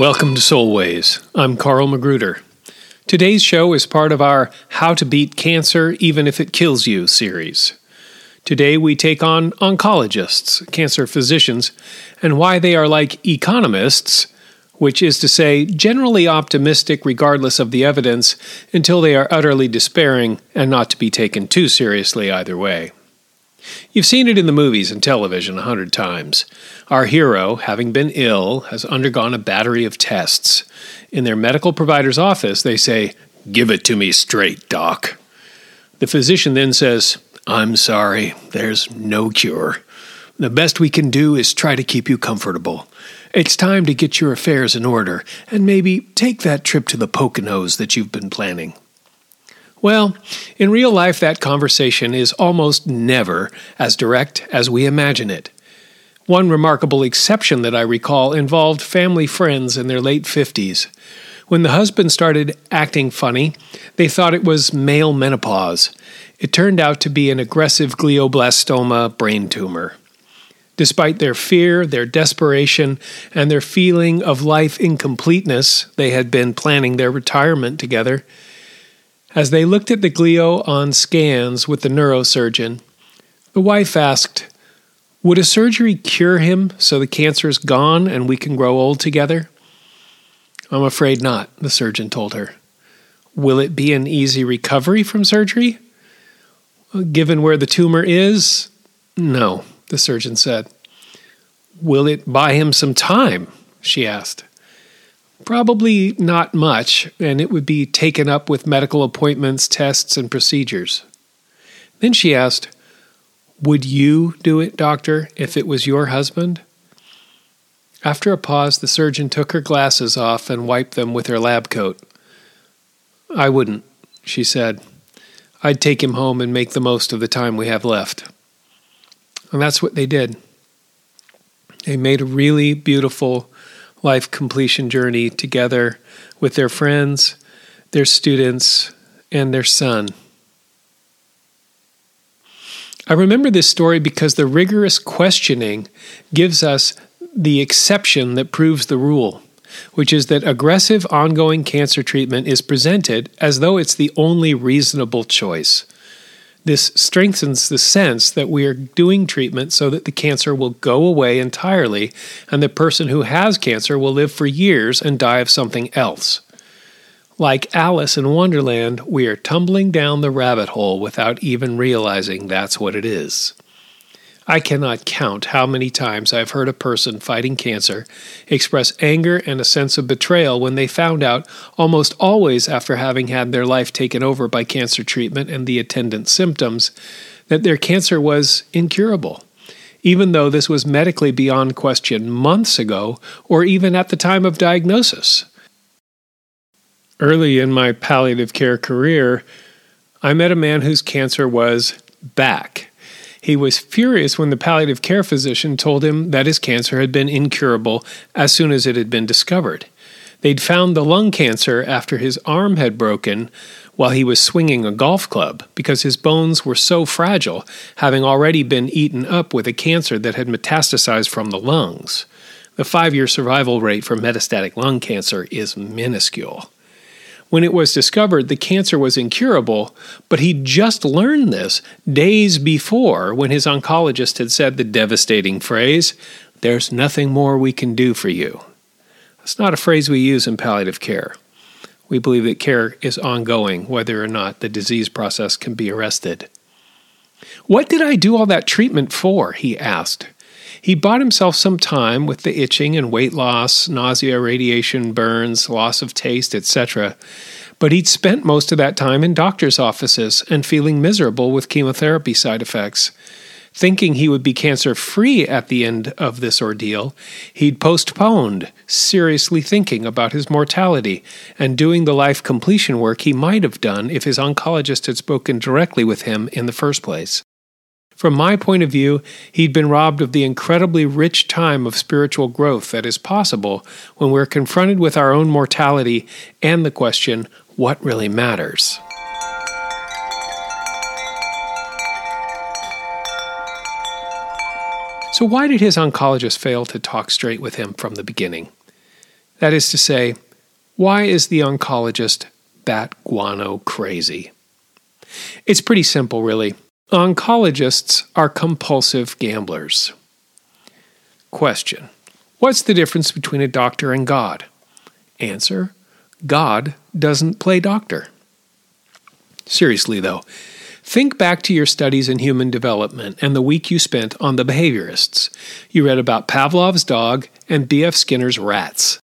Welcome to Soulways. I'm Carl Magruder. Today's show is part of our How to Beat Cancer Even If It Kills You series. Today we take on oncologists, cancer physicians, and why they are like economists, which is to say, generally optimistic regardless of the evidence until they are utterly despairing and not to be taken too seriously either way. You've seen it in the movies and television a hundred times. Our hero, having been ill, has undergone a battery of tests. In their medical provider's office, they say, Give it to me straight, Doc. The physician then says, I'm sorry, there's no cure. The best we can do is try to keep you comfortable. It's time to get your affairs in order and maybe take that trip to the Poconos that you've been planning. Well, in real life, that conversation is almost never as direct as we imagine it. One remarkable exception that I recall involved family friends in their late 50s. When the husband started acting funny, they thought it was male menopause. It turned out to be an aggressive glioblastoma brain tumor. Despite their fear, their desperation, and their feeling of life incompleteness, they had been planning their retirement together. As they looked at the glio on scans with the neurosurgeon, the wife asked, Would a surgery cure him so the cancer is gone and we can grow old together? I'm afraid not, the surgeon told her. Will it be an easy recovery from surgery? Given where the tumor is, no, the surgeon said. Will it buy him some time? she asked. Probably not much, and it would be taken up with medical appointments, tests, and procedures. Then she asked, Would you do it, doctor, if it was your husband? After a pause, the surgeon took her glasses off and wiped them with her lab coat. I wouldn't, she said. I'd take him home and make the most of the time we have left. And that's what they did. They made a really beautiful life completion journey together with their friends, their students, and their son. I remember this story because the rigorous questioning gives us the exception that proves the rule, which is that aggressive ongoing cancer treatment is presented as though it's the only reasonable choice. This strengthens the sense that we are doing treatment so that the cancer will go away entirely and the person who has cancer will live for years and die of something else. Like Alice in Wonderland, we are tumbling down the rabbit hole without even realizing that's what it is. I cannot count how many times I've heard a person fighting cancer express anger and a sense of betrayal when they found out, almost always after having had their life taken over by cancer treatment and the attendant symptoms, that their cancer was incurable, even though this was medically beyond question months ago or even at the time of diagnosis. Early in my palliative care career, I met a man whose cancer was back he was furious when the palliative care physician told him that his cancer had been incurable as soon as it had been discovered. They'd found the lung cancer after his arm had broken while he was swinging a golf club because his bones were so fragile, having already been eaten up with a cancer that had metastasized from the lungs. The five year survival rate for metastatic lung cancer is minuscule. When it was discovered the cancer was incurable, but he'd just learned this days before when his oncologist had said the devastating phrase, There's nothing more we can do for you. That's not a phrase we use in palliative care. We believe that care is ongoing, whether or not the disease process can be arrested. What did I do all that treatment for? he asked. He bought himself some time with the itching and weight loss, nausea, radiation, burns, loss of taste, etc. But he'd spent most of that time in doctor's offices and feeling miserable with chemotherapy side effects. Thinking he would be cancer free at the end of this ordeal, he'd postponed, seriously thinking about his mortality and doing the life completion work he might have done if his oncologist had spoken directly with him in the first place. From my point of view, he'd been robbed of the incredibly rich time of spiritual growth that is possible when we're confronted with our own mortality and the question, what really matters? So, why did his oncologist fail to talk straight with him from the beginning? That is to say, why is the oncologist bat guano crazy? It's pretty simple, really. Oncologists are compulsive gamblers. Question What's the difference between a doctor and God? Answer God doesn't play doctor. Seriously, though, think back to your studies in human development and the week you spent on the behaviorists. You read about Pavlov's dog and B.F. Skinner's rats.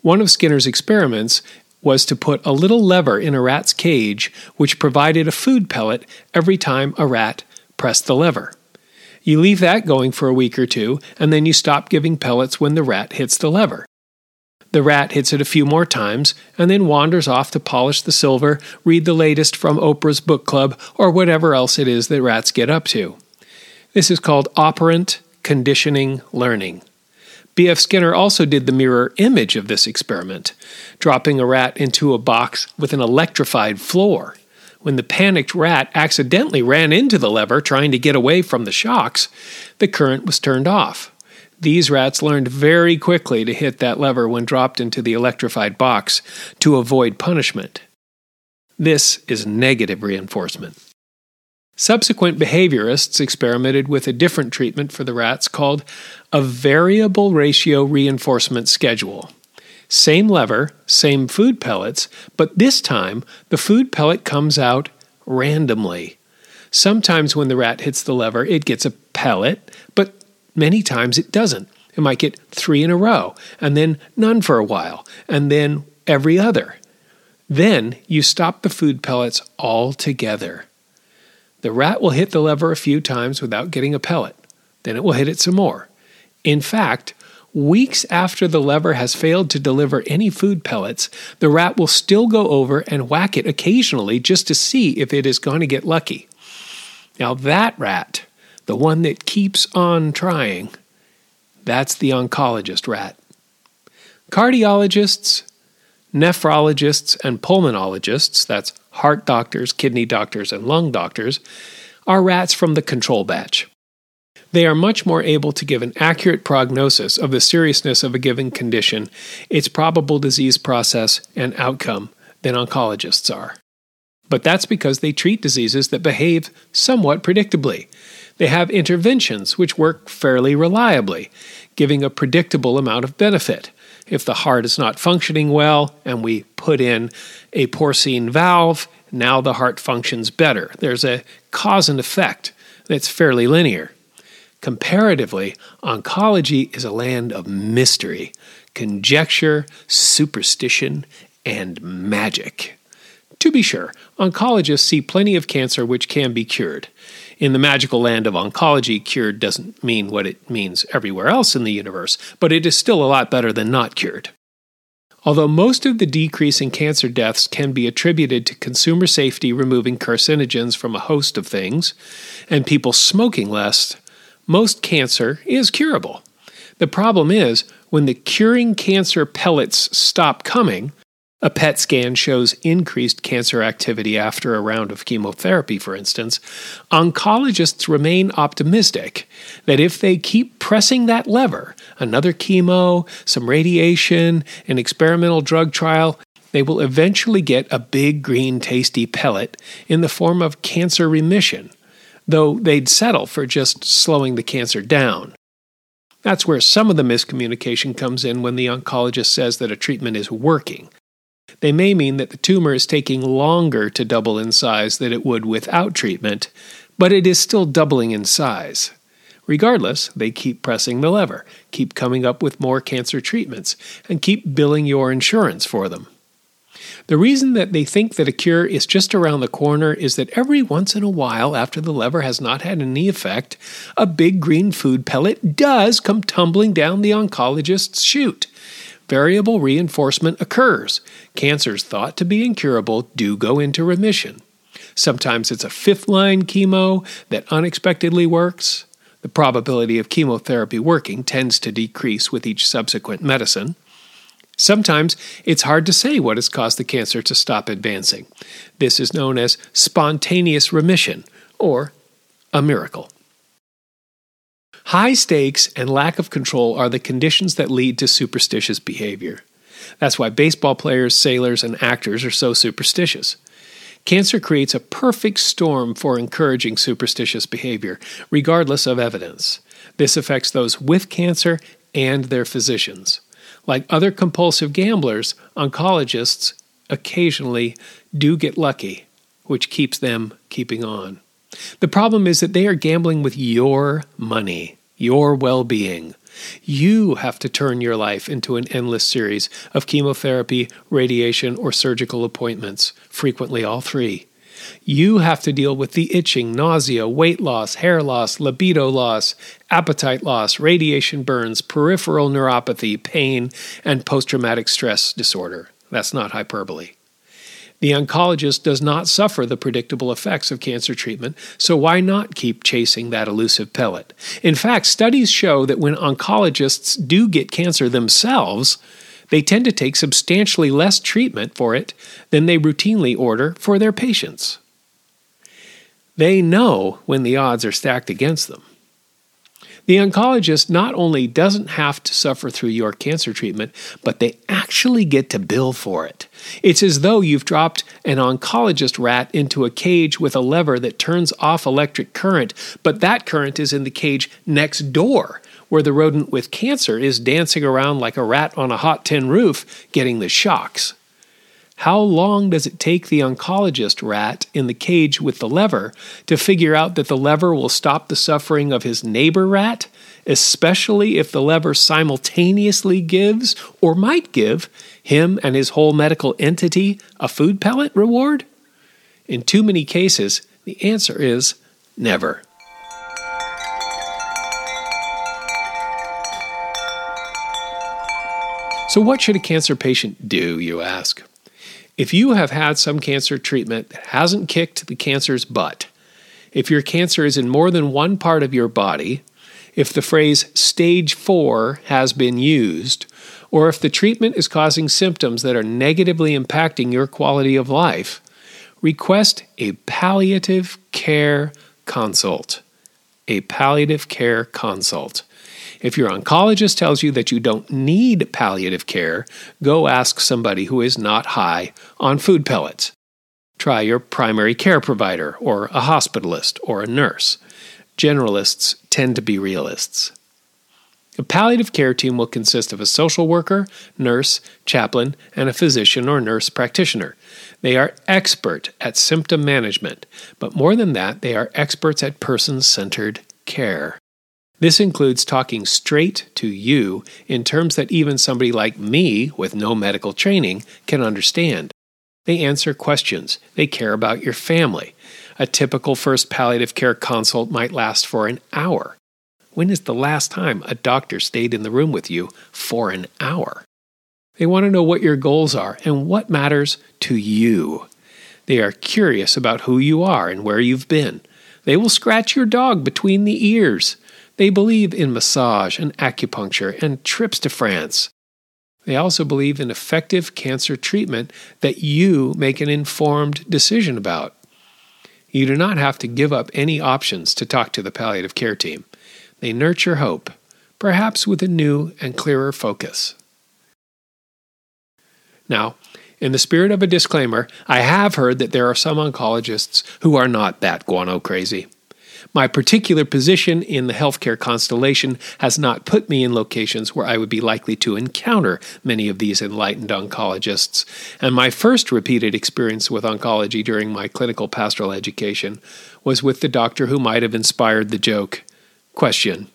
One of Skinner's experiments was to put a little lever in a rat's cage which provided a food pellet every time a rat pressed the lever. You leave that going for a week or two, and then you stop giving pellets when the rat hits the lever. The rat hits it a few more times and then wanders off to polish the silver, read the latest from Oprah's book club, or whatever else it is that rats get up to. This is called operant conditioning learning. B.F. Skinner also did the mirror image of this experiment, dropping a rat into a box with an electrified floor. When the panicked rat accidentally ran into the lever trying to get away from the shocks, the current was turned off. These rats learned very quickly to hit that lever when dropped into the electrified box to avoid punishment. This is negative reinforcement. Subsequent behaviorists experimented with a different treatment for the rats called a variable ratio reinforcement schedule. Same lever, same food pellets, but this time the food pellet comes out randomly. Sometimes when the rat hits the lever, it gets a pellet, but many times it doesn't. It might get three in a row, and then none for a while, and then every other. Then you stop the food pellets altogether. The rat will hit the lever a few times without getting a pellet. Then it will hit it some more. In fact, weeks after the lever has failed to deliver any food pellets, the rat will still go over and whack it occasionally just to see if it is going to get lucky. Now, that rat, the one that keeps on trying, that's the oncologist rat. Cardiologists, nephrologists, and pulmonologists, that's heart doctors, kidney doctors, and lung doctors, are rats from the control batch. They are much more able to give an accurate prognosis of the seriousness of a given condition, its probable disease process, and outcome than oncologists are. But that's because they treat diseases that behave somewhat predictably. They have interventions which work fairly reliably, giving a predictable amount of benefit. If the heart is not functioning well and we put in a porcine valve, now the heart functions better. There's a cause and effect that's fairly linear. Comparatively, oncology is a land of mystery, conjecture, superstition, and magic. To be sure, oncologists see plenty of cancer which can be cured. In the magical land of oncology, cured doesn't mean what it means everywhere else in the universe, but it is still a lot better than not cured. Although most of the decrease in cancer deaths can be attributed to consumer safety removing carcinogens from a host of things, and people smoking less, most cancer is curable. The problem is, when the curing cancer pellets stop coming, a PET scan shows increased cancer activity after a round of chemotherapy, for instance. Oncologists remain optimistic that if they keep pressing that lever, another chemo, some radiation, an experimental drug trial, they will eventually get a big green tasty pellet in the form of cancer remission, though they'd settle for just slowing the cancer down. That's where some of the miscommunication comes in when the oncologist says that a treatment is working. They may mean that the tumor is taking longer to double in size than it would without treatment, but it is still doubling in size. Regardless, they keep pressing the lever, keep coming up with more cancer treatments, and keep billing your insurance for them. The reason that they think that a cure is just around the corner is that every once in a while, after the lever has not had any effect, a big green food pellet does come tumbling down the oncologist's chute variable reinforcement occurs. Cancers thought to be incurable do go into remission. Sometimes it's a fifth line chemo that unexpectedly works. The probability of chemotherapy working tends to decrease with each subsequent medicine. Sometimes it's hard to say what has caused the cancer to stop advancing. This is known as spontaneous remission or a miracle. High stakes and lack of control are the conditions that lead to superstitious behavior. That's why baseball players, sailors, and actors are so superstitious. Cancer creates a perfect storm for encouraging superstitious behavior, regardless of evidence. This affects those with cancer and their physicians. Like other compulsive gamblers, oncologists occasionally do get lucky, which keeps them keeping on. The problem is that they are gambling with your money, your well being. You have to turn your life into an endless series of chemotherapy, radiation, or surgical appointments, frequently all three. You have to deal with the itching, nausea, weight loss, hair loss, libido loss, appetite loss, radiation burns, peripheral neuropathy, pain, and post traumatic stress disorder. That's not hyperbole. The oncologist does not suffer the predictable effects of cancer treatment, so why not keep chasing that elusive pellet? In fact, studies show that when oncologists do get cancer themselves, they tend to take substantially less treatment for it than they routinely order for their patients. They know when the odds are stacked against them. The oncologist not only doesn't have to suffer through your cancer treatment, but they actually get to bill for it. It's as though you've dropped an oncologist rat into a cage with a lever that turns off electric current, but that current is in the cage next door, where the rodent with cancer is dancing around like a rat on a hot tin roof, getting the shocks. How long does it take the oncologist rat in the cage with the lever to figure out that the lever will stop the suffering of his neighbor rat, especially if the lever simultaneously gives, or might give, him and his whole medical entity a food pellet reward? In too many cases, the answer is never. So, what should a cancer patient do, you ask? If you have had some cancer treatment that hasn't kicked the cancer's butt, if your cancer is in more than one part of your body, if the phrase stage four has been used, or if the treatment is causing symptoms that are negatively impacting your quality of life, request a palliative care consult. A palliative care consult. If your oncologist tells you that you don't need palliative care, go ask somebody who is not high on food pellets. Try your primary care provider, or a hospitalist, or a nurse. Generalists tend to be realists. A palliative care team will consist of a social worker, nurse, chaplain, and a physician or nurse practitioner. They are expert at symptom management, but more than that, they are experts at person centered care. This includes talking straight to you in terms that even somebody like me with no medical training can understand. They answer questions, they care about your family. A typical first palliative care consult might last for an hour. When is the last time a doctor stayed in the room with you for an hour? They want to know what your goals are and what matters to you. They are curious about who you are and where you've been. They will scratch your dog between the ears. They believe in massage and acupuncture and trips to France. They also believe in effective cancer treatment that you make an informed decision about. You do not have to give up any options to talk to the palliative care team. They nurture hope, perhaps with a new and clearer focus. Now, in the spirit of a disclaimer, I have heard that there are some oncologists who are not that guano crazy. My particular position in the healthcare constellation has not put me in locations where I would be likely to encounter many of these enlightened oncologists, and my first repeated experience with oncology during my clinical pastoral education was with the doctor who might have inspired the joke. Question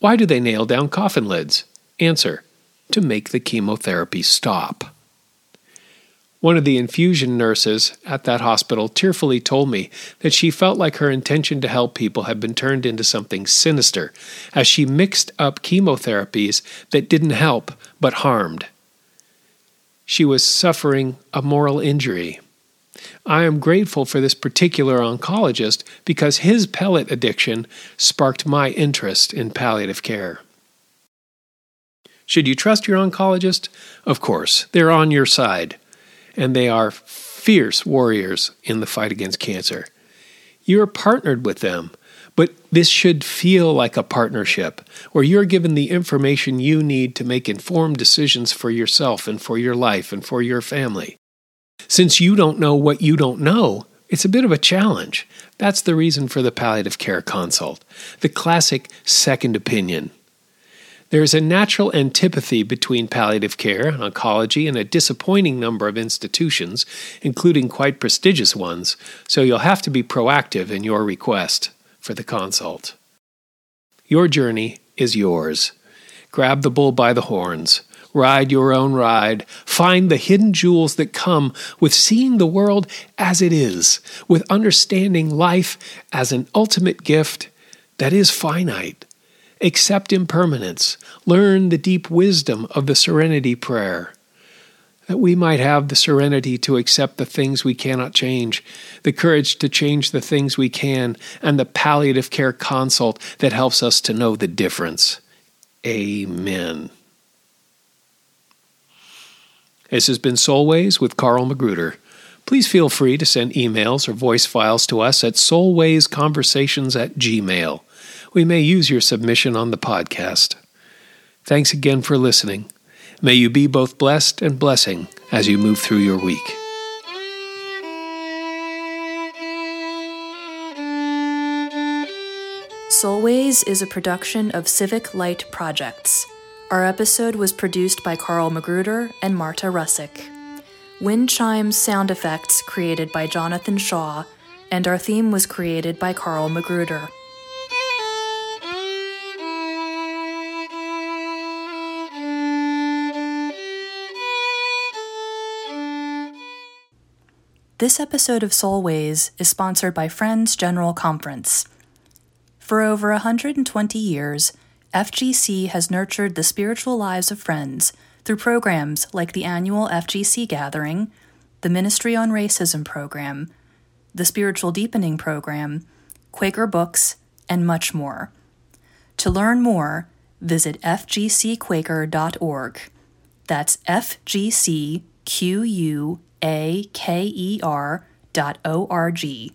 Why do they nail down coffin lids? Answer To make the chemotherapy stop. One of the infusion nurses at that hospital tearfully told me that she felt like her intention to help people had been turned into something sinister as she mixed up chemotherapies that didn't help but harmed. She was suffering a moral injury. I am grateful for this particular oncologist because his pellet addiction sparked my interest in palliative care. Should you trust your oncologist? Of course, they're on your side and they are fierce warriors in the fight against cancer. You are partnered with them, But this should feel like a partnership where you're given the information you need to make informed decisions for yourself and for your life and for your family. Since you don't know what you don't know, it's a bit of a challenge. That's the reason for the palliative care consult, the classic second opinion. There is a natural antipathy between palliative care, and oncology, and a disappointing number of institutions, including quite prestigious ones, so you'll have to be proactive in your request for the consult. Your journey is yours. Grab the bull by the horns. Ride your own ride. Find the hidden jewels that come with seeing the world as it is, with understanding life as an ultimate gift that is finite Accept impermanence. Learn the deep wisdom of the serenity prayer. That we might have the serenity to accept the things we cannot change, the courage to change the things we can, and the palliative care consult that helps us to know the difference. Amen. This has been Soulways with Carl Magruder. Please feel free to send emails or voice files to us at soulwaysconversations at gmail we may use your submission on the podcast. Thanks again for listening. May you be both blessed and blessing as you move through your week. Soulways is a production of Civic Light Projects. Our episode was produced by Carl Magruder and Marta Russick. Wind chimes sound effects created by Jonathan Shaw, and our theme was created by Carl Magruder. This episode of Soulways is sponsored by Friends General Conference. For over 120 years, FGC has nurtured the spiritual lives of friends through programs like the annual FGC Gathering, the Ministry on Racism program, the Spiritual Deepening program, Quaker Books, and much more. To learn more, visit fgcquaker.org. That's FGCQU a K R dot O R G.